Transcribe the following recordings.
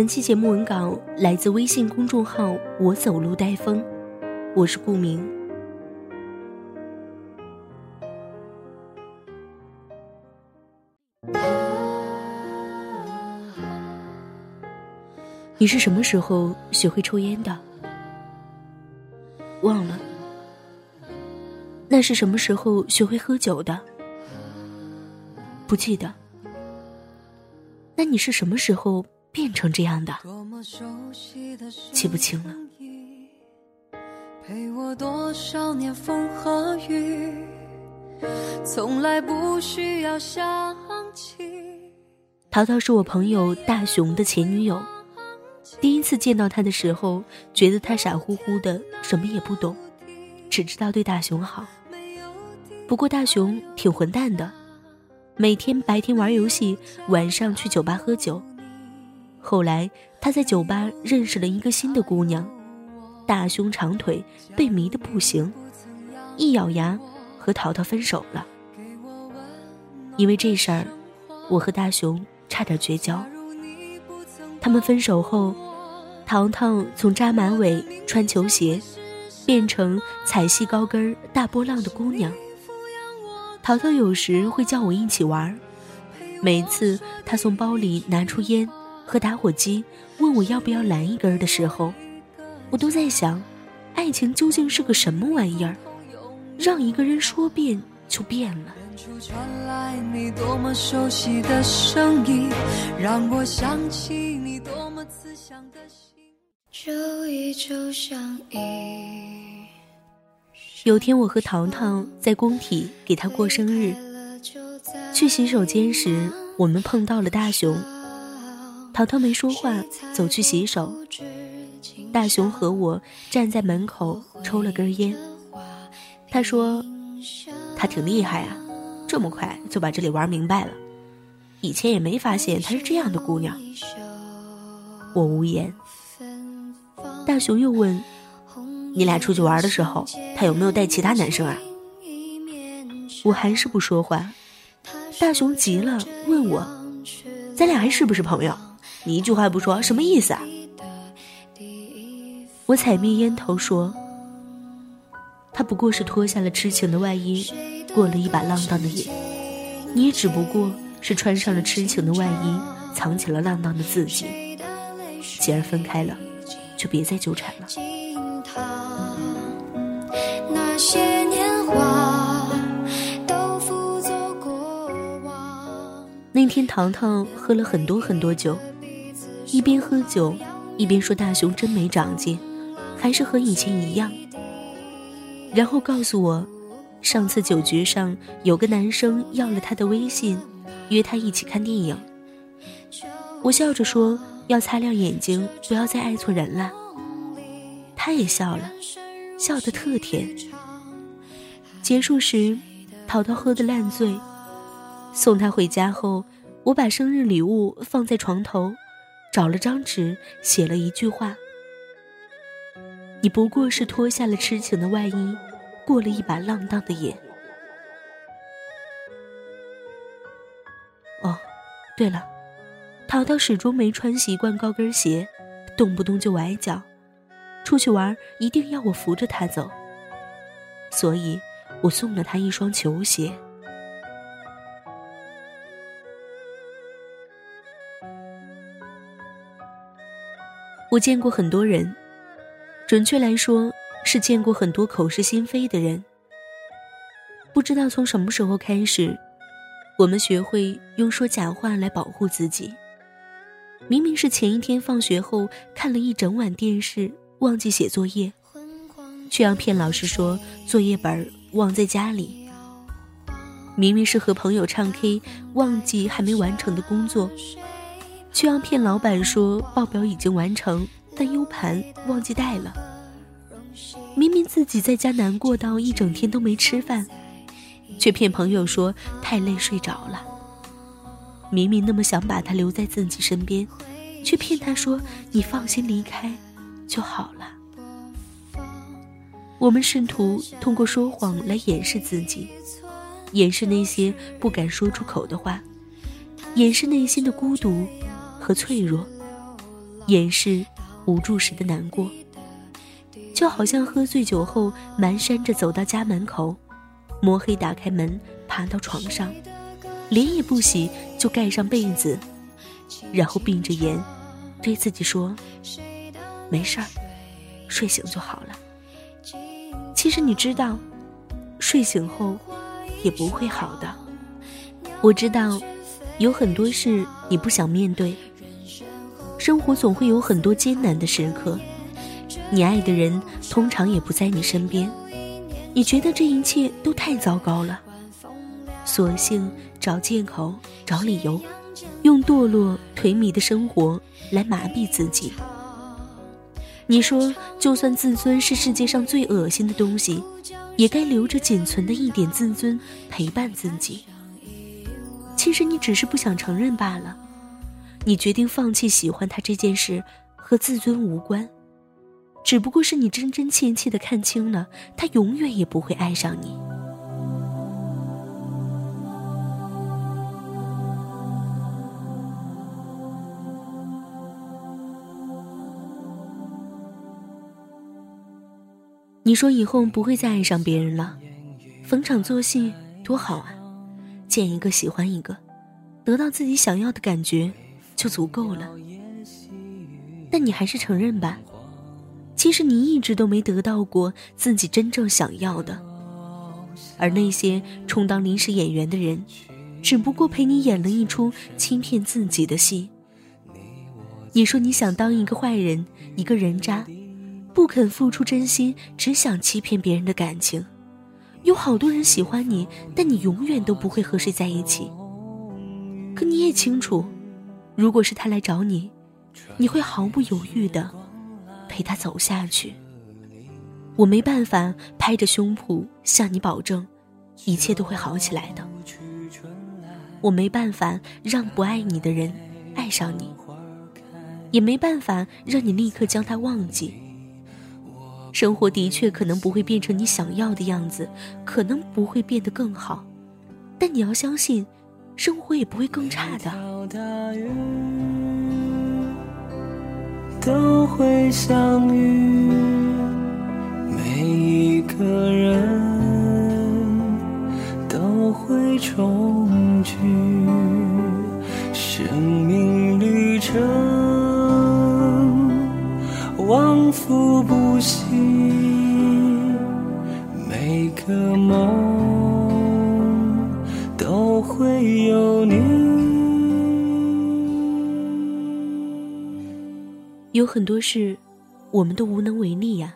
本期节目文稿来自微信公众号“我走路带风”，我是顾明。你是什么时候学会抽烟的？忘了。那是什么时候学会喝酒的？不记得。那你是什么时候？变成这样的，记不清了。淘淘是我朋友大雄的前女友，第一次见到他的时候，觉得他傻乎乎的，什么也不懂，只知道对大雄好。不过大雄挺混蛋的，每天白天玩游戏，晚上去酒吧喝酒。后来，他在酒吧认识了一个新的姑娘，大胸长腿，被迷得不行，一咬牙和淘淘分手了。因为这事儿，我和大雄差点绝交。他们分手后，糖糖从扎马尾、穿球鞋，变成踩细高跟、大波浪的姑娘。淘淘有时会叫我一起玩，每次他从包里拿出烟。和打火机问我要不要来一根的时候，我都在想，爱情究竟是个什么玩意儿？让一个人说变就变了。有天我和淘淘在工体给他过生日，去洗手间时，我们碰到了大雄。淘淘没说话，走去洗手。大雄和我站在门口抽了根烟。他说：“他挺厉害啊，这么快就把这里玩明白了。以前也没发现她是这样的姑娘。”我无言。大雄又问：“你俩出去玩的时候，他有没有带其他男生啊？”我还是不说话。大雄急了，问我：“咱俩还是不是朋友？”你一句话不说，什么意思啊？我踩灭烟头说：“他不过是脱下了痴情的外衣，过了一把浪荡的瘾。你也只不过是穿上了痴情的外衣，藏起了浪荡的自己。既然分开了，就别再纠缠了。”那天，糖糖喝了很多很多酒。一边喝酒，一边说：“大雄真没长进，还是和以前一样。”然后告诉我，上次酒局上有个男生要了他的微信，约他一起看电影。我笑着说：“要擦亮眼睛，不要再爱错人了。”他也笑了，笑得特甜。结束时，淘淘喝得烂醉。送他回家后，我把生日礼物放在床头。找了张纸，写了一句话：“你不过是脱下了痴情的外衣，过了一把浪荡的瘾。”哦，对了，淘淘始终没穿习惯高跟鞋，动不动就崴脚，出去玩一定要我扶着他走，所以我送了他一双球鞋。见过很多人，准确来说是见过很多口是心非的人。不知道从什么时候开始，我们学会用说假话来保护自己。明明是前一天放学后看了一整晚电视，忘记写作业，却要骗老师说作业本忘在家里，明明是和朋友唱 K，忘记还没完成的工作，却要骗老板说报表已经完成，但 U 盘忘记带了。明明自己在家难过到一整天都没吃饭，却骗朋友说太累睡着了。明明那么想把他留在自己身边，却骗他说你放心离开就好了。我们试图通过说谎来掩饰自己，掩饰那些不敢说出口的话，掩饰内心的孤独和脆弱，掩饰无助时的难过。就好像喝醉酒后蹒跚着走到家门口，摸黑打开门，爬到床上，脸也不洗就盖上被子，然后闭着眼，对自己说：“没事儿，睡醒就好了。”其实你知道，睡醒后也不会好的。我知道，有很多事你不想面对，生活总会有很多艰难的时刻。你爱的人通常也不在你身边，你觉得这一切都太糟糕了，索性找借口、找理由，用堕落颓靡的生活来麻痹自己。你说，就算自尊是世界上最恶心的东西，也该留着仅存的一点自尊陪伴自己。其实你只是不想承认罢了。你决定放弃喜欢他这件事，和自尊无关。只不过是你真真切切的看清了，他永远也不会爱上你。你说以后不会再爱上别人了，逢场作戏多好啊！见一个喜欢一个，得到自己想要的感觉就足够了。但你还是承认吧。其实你一直都没得到过自己真正想要的，而那些充当临时演员的人，只不过陪你演了一出欺骗自己的戏。你说你想当一个坏人，一个人渣，不肯付出真心，只想欺骗别人的感情。有好多人喜欢你，但你永远都不会和谁在一起。可你也清楚，如果是他来找你，你会毫不犹豫的。陪他走下去，我没办法拍着胸脯向你保证，一切都会好起来的。我没办法让不爱你的人爱上你，也没办法让你立刻将他忘记。生活的确可能不会变成你想要的样子，可能不会变得更好，但你要相信，生活也不会更差的。都会相遇，每一个人都会重聚，生命旅程往复不息，每个梦有你。有很多事，我们都无能为力呀。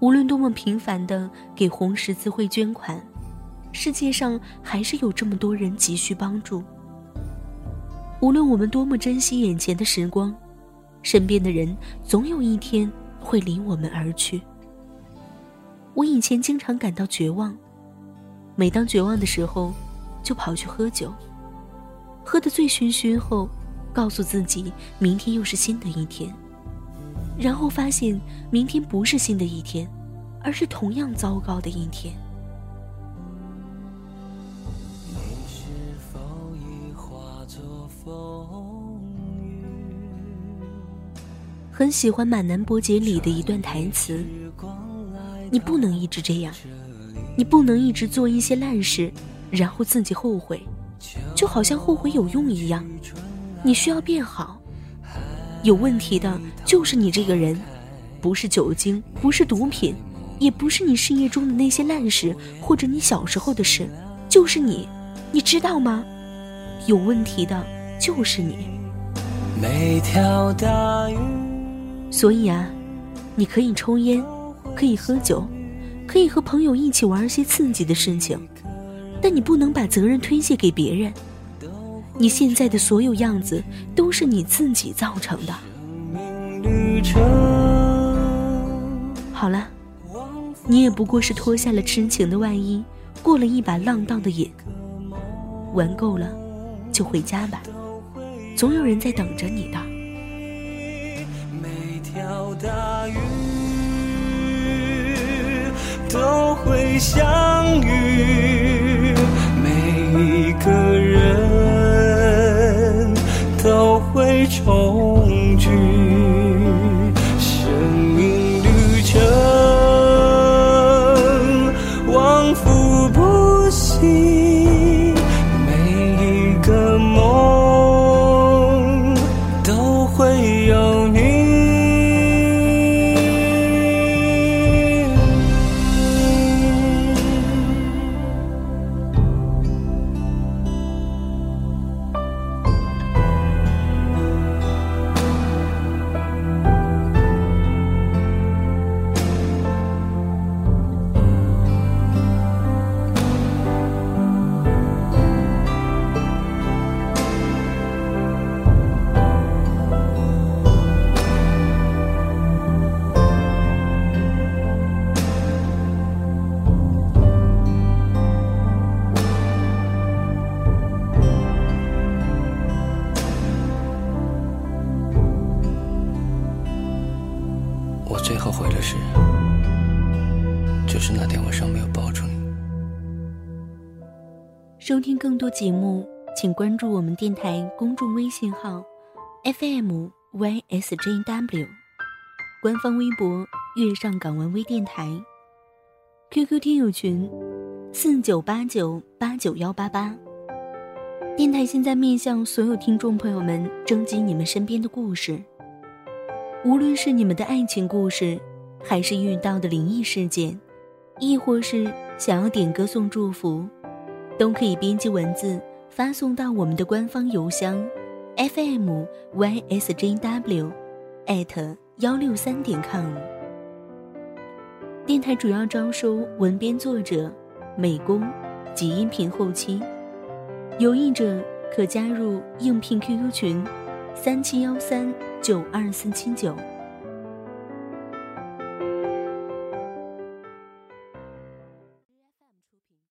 无论多么频繁的给红十字会捐款，世界上还是有这么多人急需帮助。无论我们多么珍惜眼前的时光，身边的人总有一天会离我们而去。我以前经常感到绝望，每当绝望的时候，就跑去喝酒，喝得醉醺醺后。告诉自己，明天又是新的一天，然后发现明天不是新的一天，而是同样糟糕的一天。很喜欢《满南伯杰》里的一段台词：“你不能一直这样，你不能一直做一些烂事，然后自己后悔，就好像后悔有用一样。”你需要变好，有问题的就是你这个人，不是酒精，不是毒品，也不是你事业中的那些烂事，或者你小时候的事，就是你，你知道吗？有问题的就是你。所以啊，你可以抽烟，可以喝酒，可以和朋友一起玩些刺激的事情，但你不能把责任推卸给别人。你现在的所有样子都是你自己造成的。好了，你也不过是脱下了痴情的外衣，过了一把浪荡的瘾。玩够了，就回家吧，总有人在等着你的。每条大鱼都会相遇，会是那天晚上没有抱住你。收听更多节目，请关注我们电台公众微信号 FM YSJW，官方微博月上港湾微电台，QQ 听友群四九八九八九幺八八。电台现在面向所有听众朋友们征集你们身边的故事，无论是你们的爱情故事，还是遇到的灵异事件，亦或是想要点歌送祝福。都可以编辑文字发送到我们的官方邮箱，fm ysjw，艾特幺六三点 com。电台主要招收文编作者、美工及音频后期，有意者可加入应聘 QQ 群：三七幺三九二四七九。